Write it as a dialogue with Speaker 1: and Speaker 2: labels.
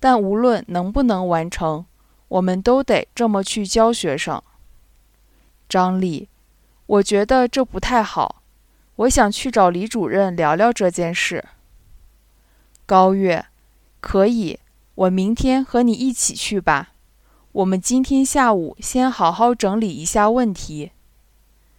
Speaker 1: 但无论能不能完成，我们都得这么去教学生。张丽，我觉得这不太好，我想去找李主任聊聊这件事。高月，可以，我明天和你一起去吧。我们今天下午先好好整理一下问题。